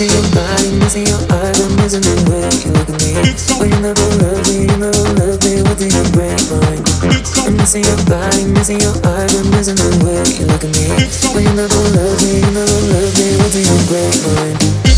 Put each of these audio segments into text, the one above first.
missing your body, missing your eyes, I'm missing the way you look at me. Well, you never love me, you never love me, what did you break my I'm missing your body, missing your eyes, I'm missing the way you look at me. Well, you never love me, you never love me, what did you break my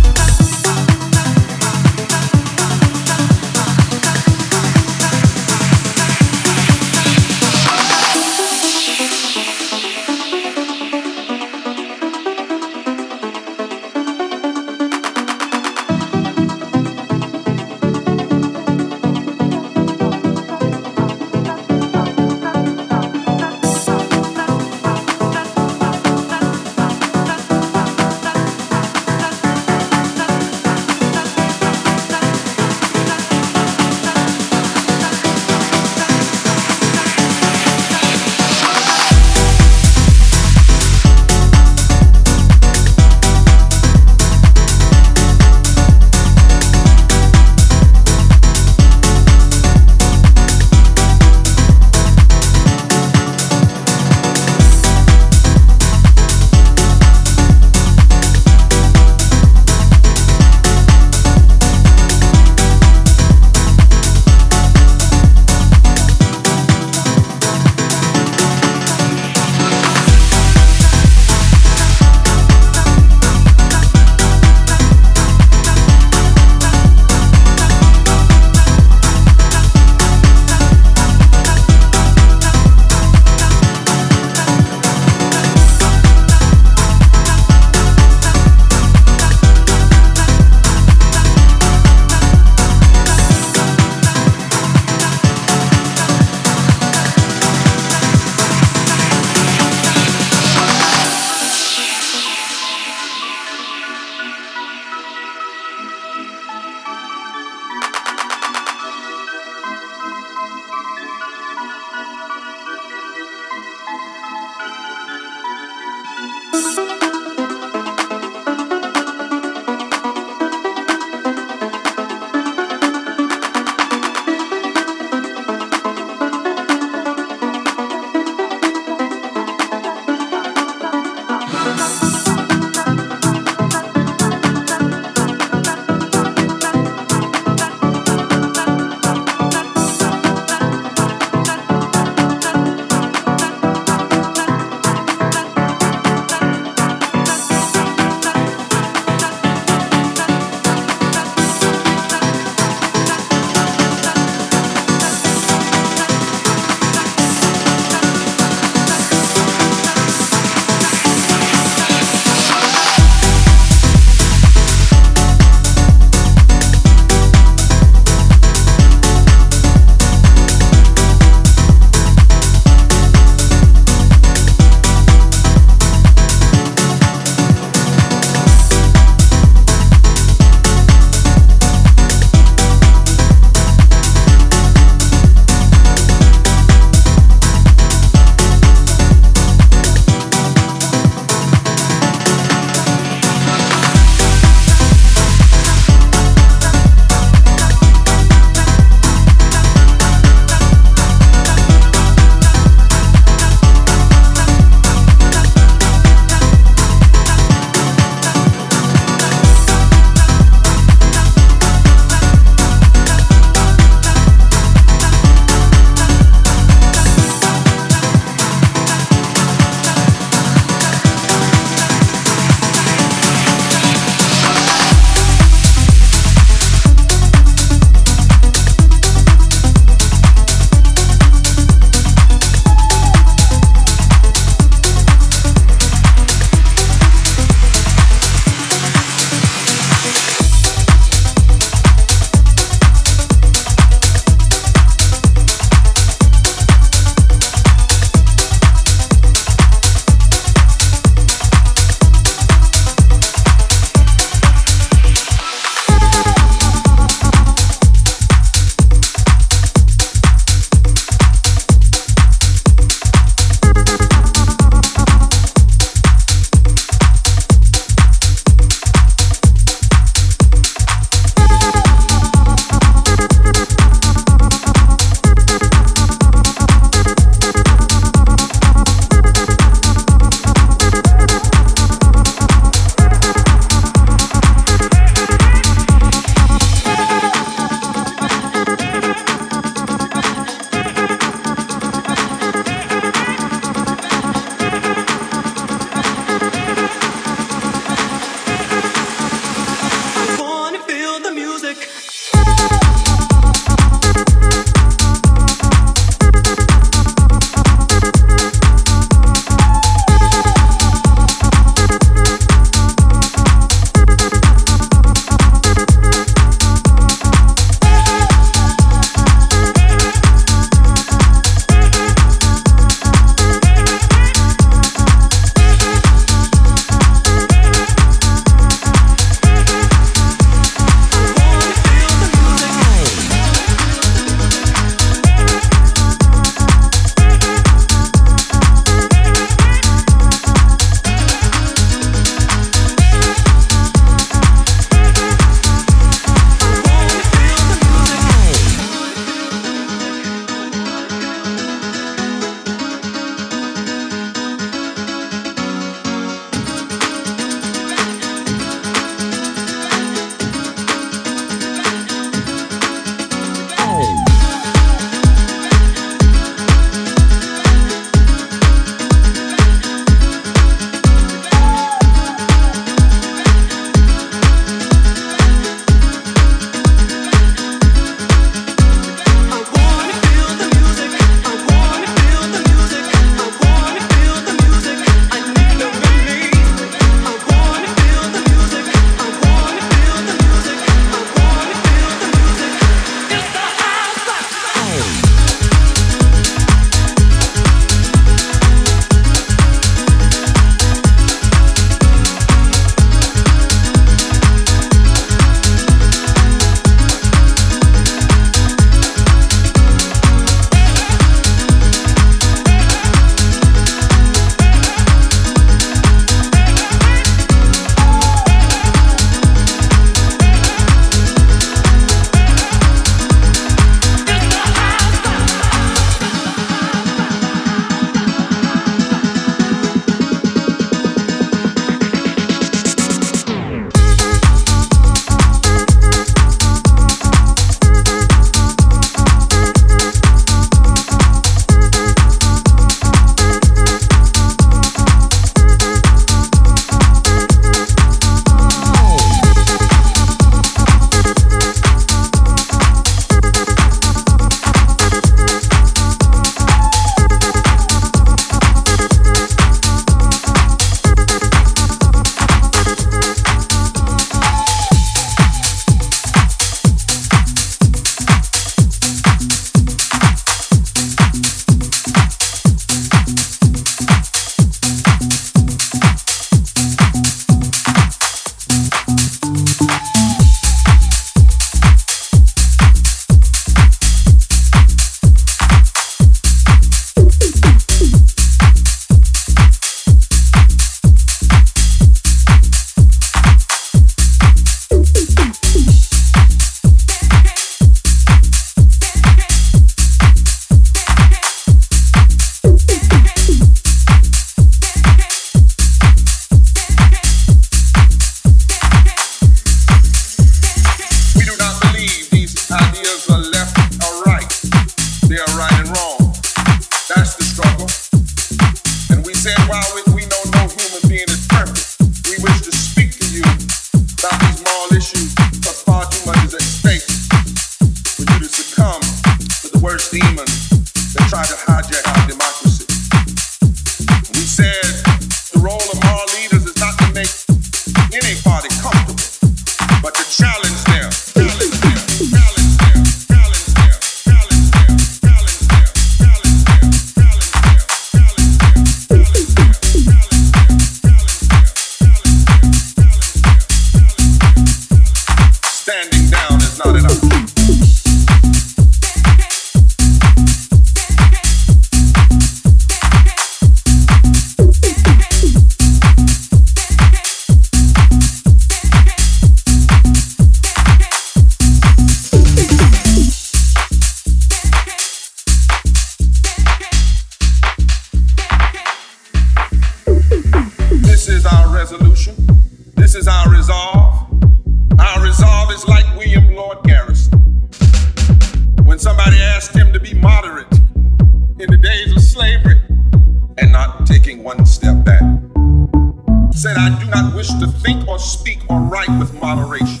I do not wish to think or speak or write with moderation.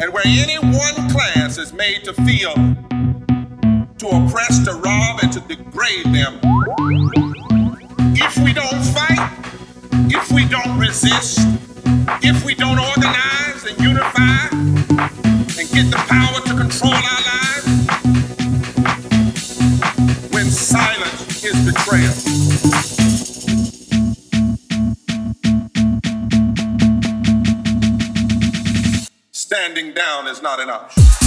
And where any one class is made to feel to oppress, to rob, and to degrade them, if we don't fight, if we don't resist, if we don't organize and unify and get the power to control our lives, Standing down is not an option.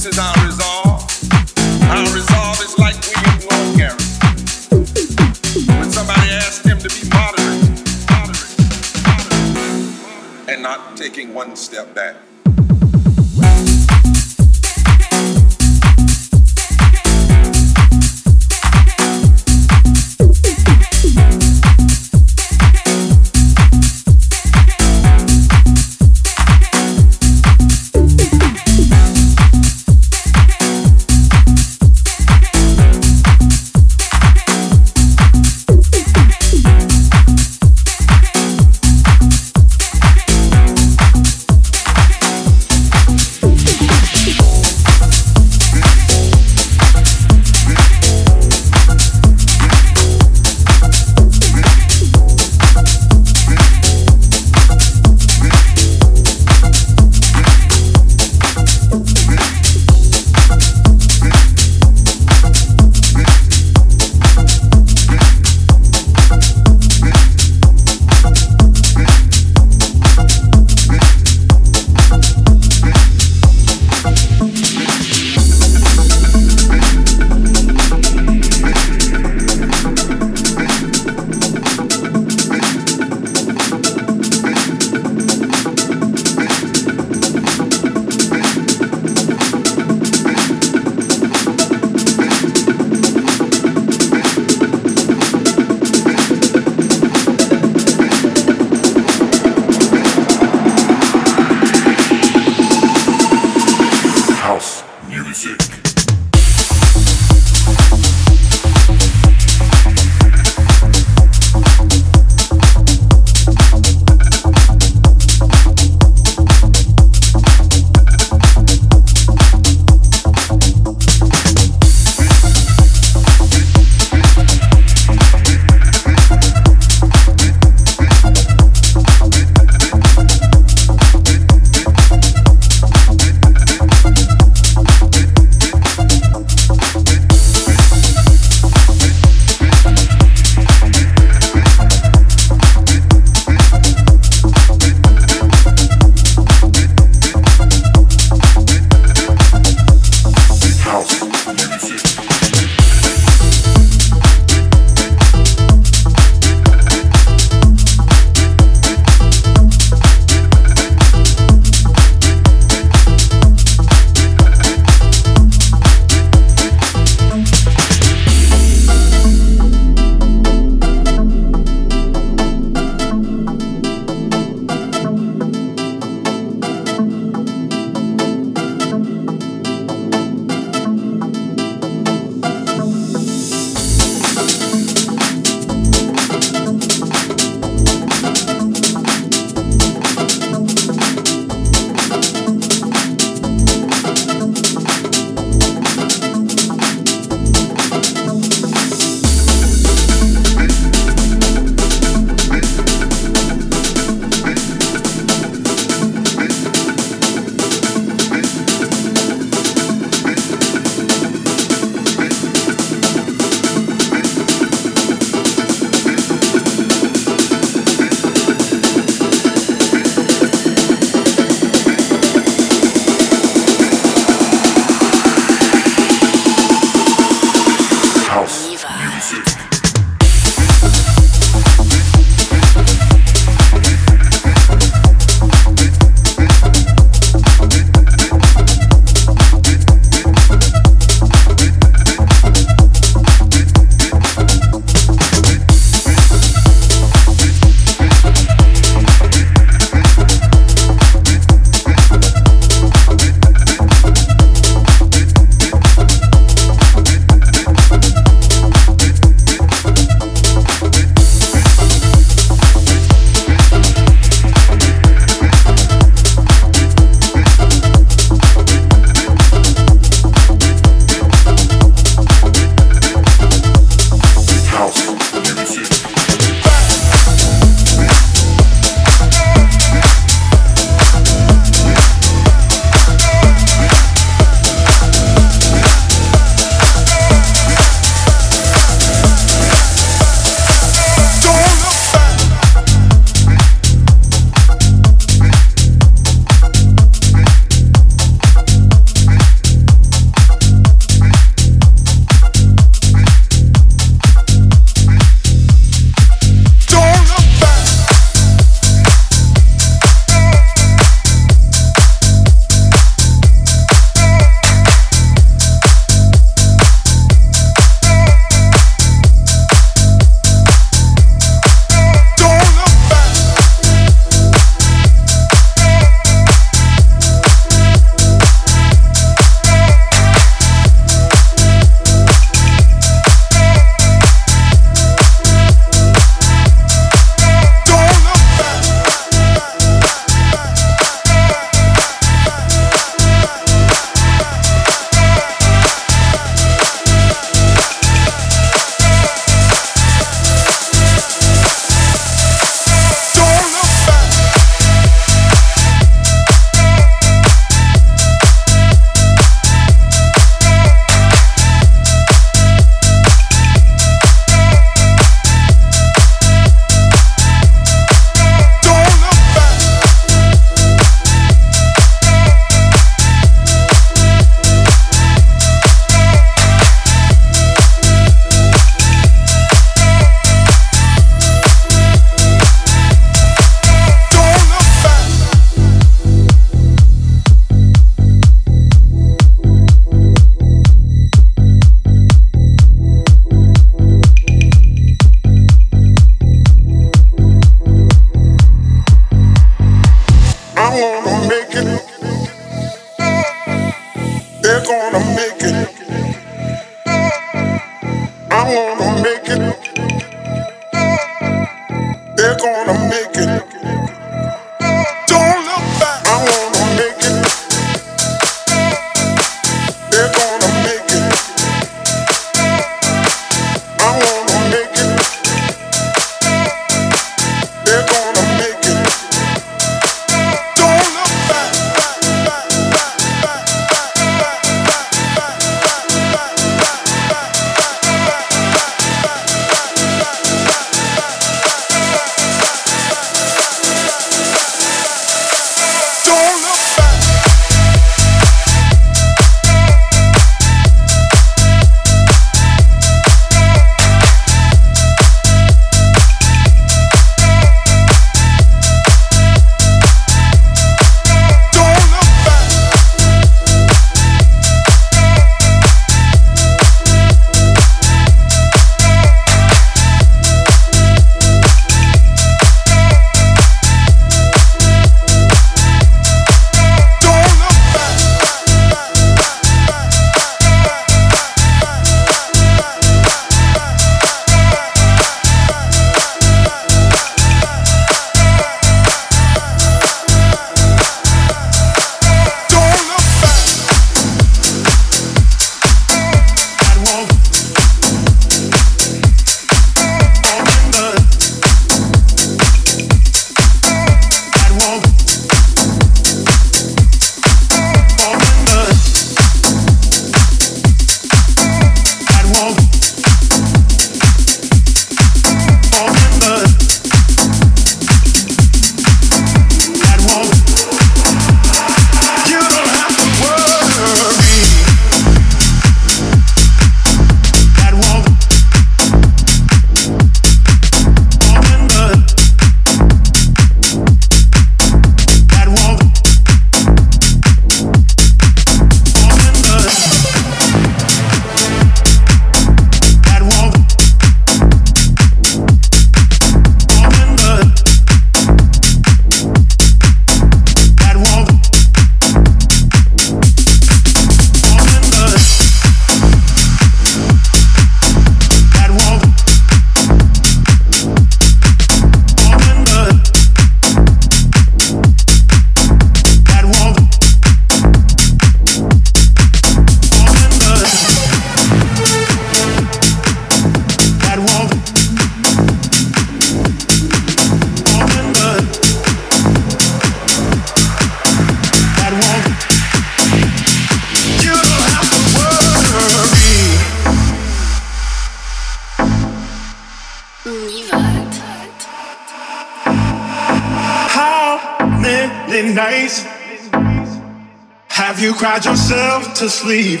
Sleep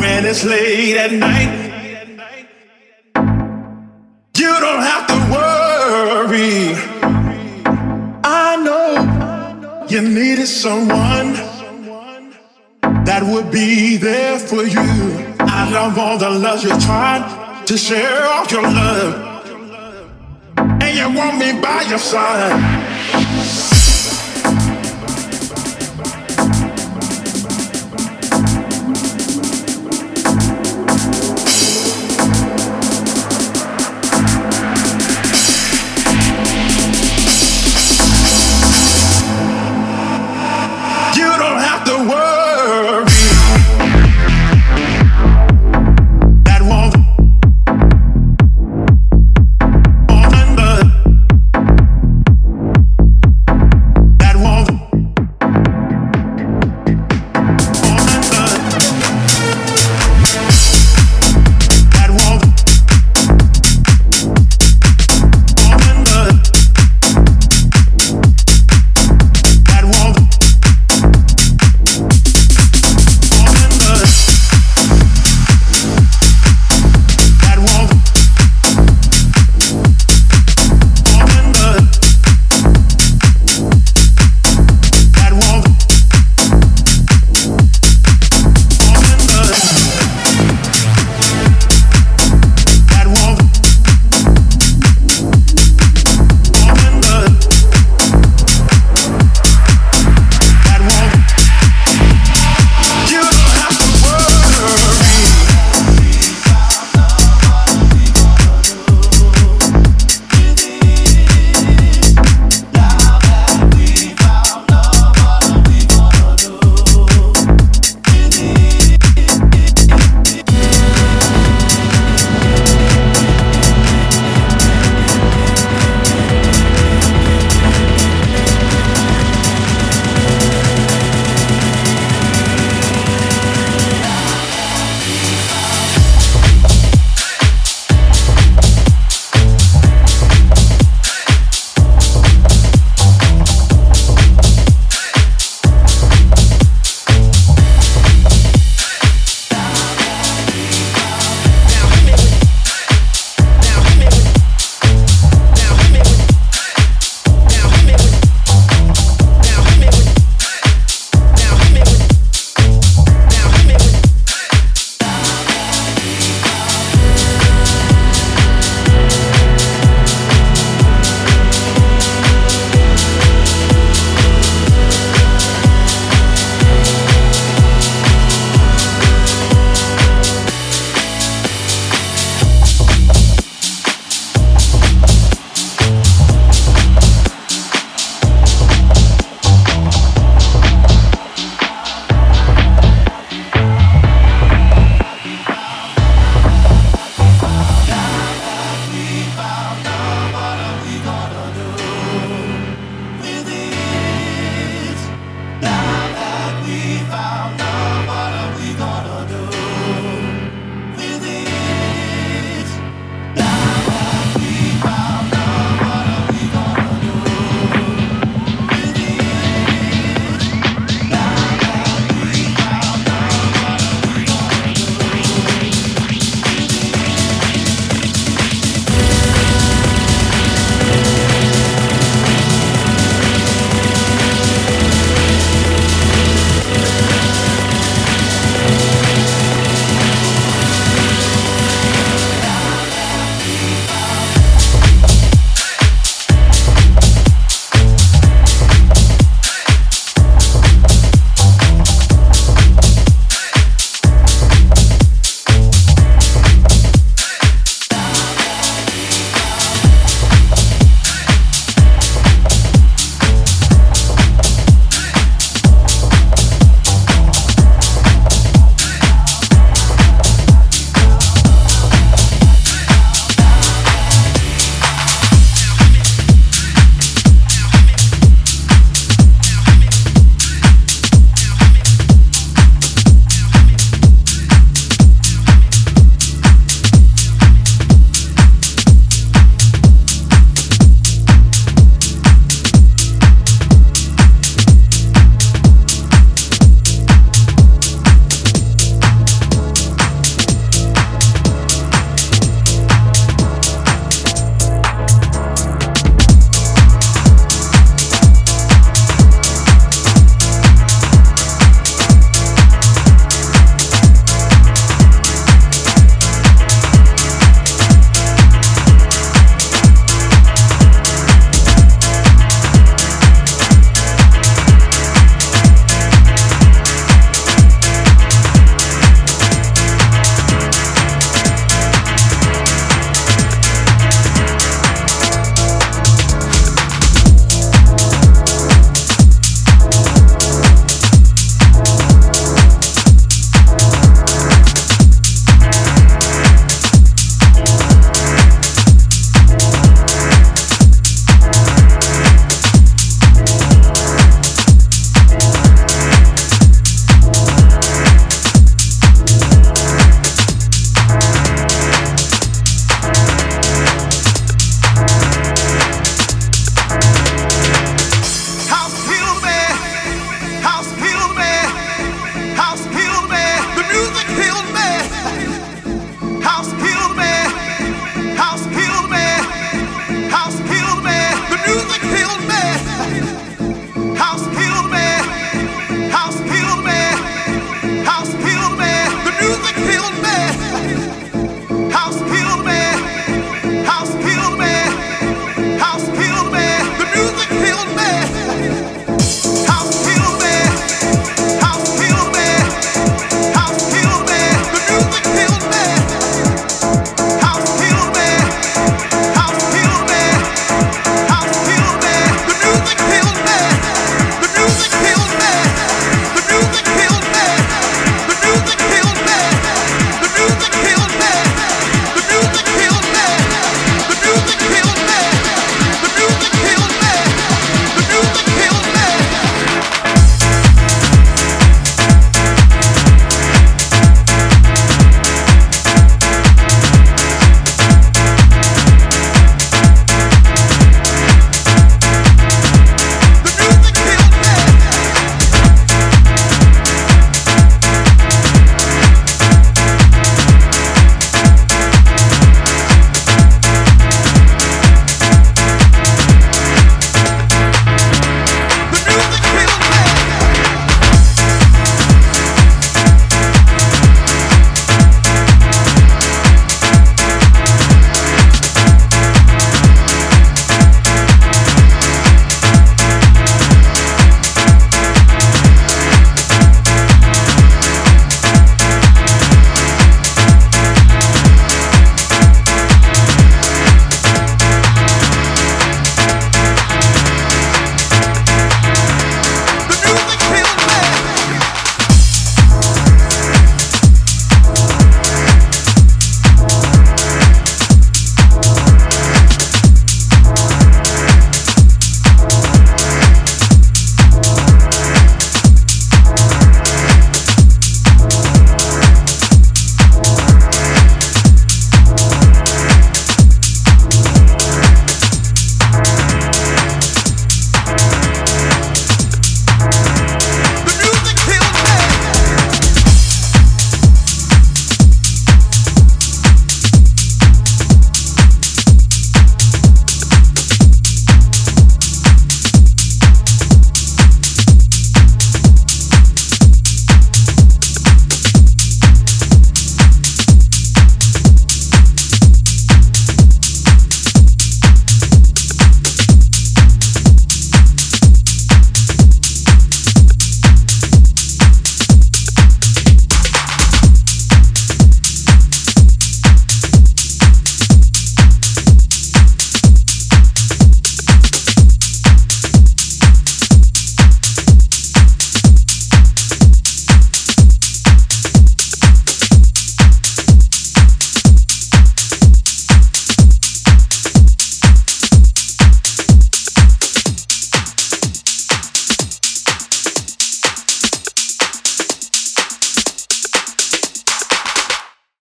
when it's late at night. You don't have to worry. I know you needed someone that would be there for you. I love all the love you tried to share all your love, and you want me by your side.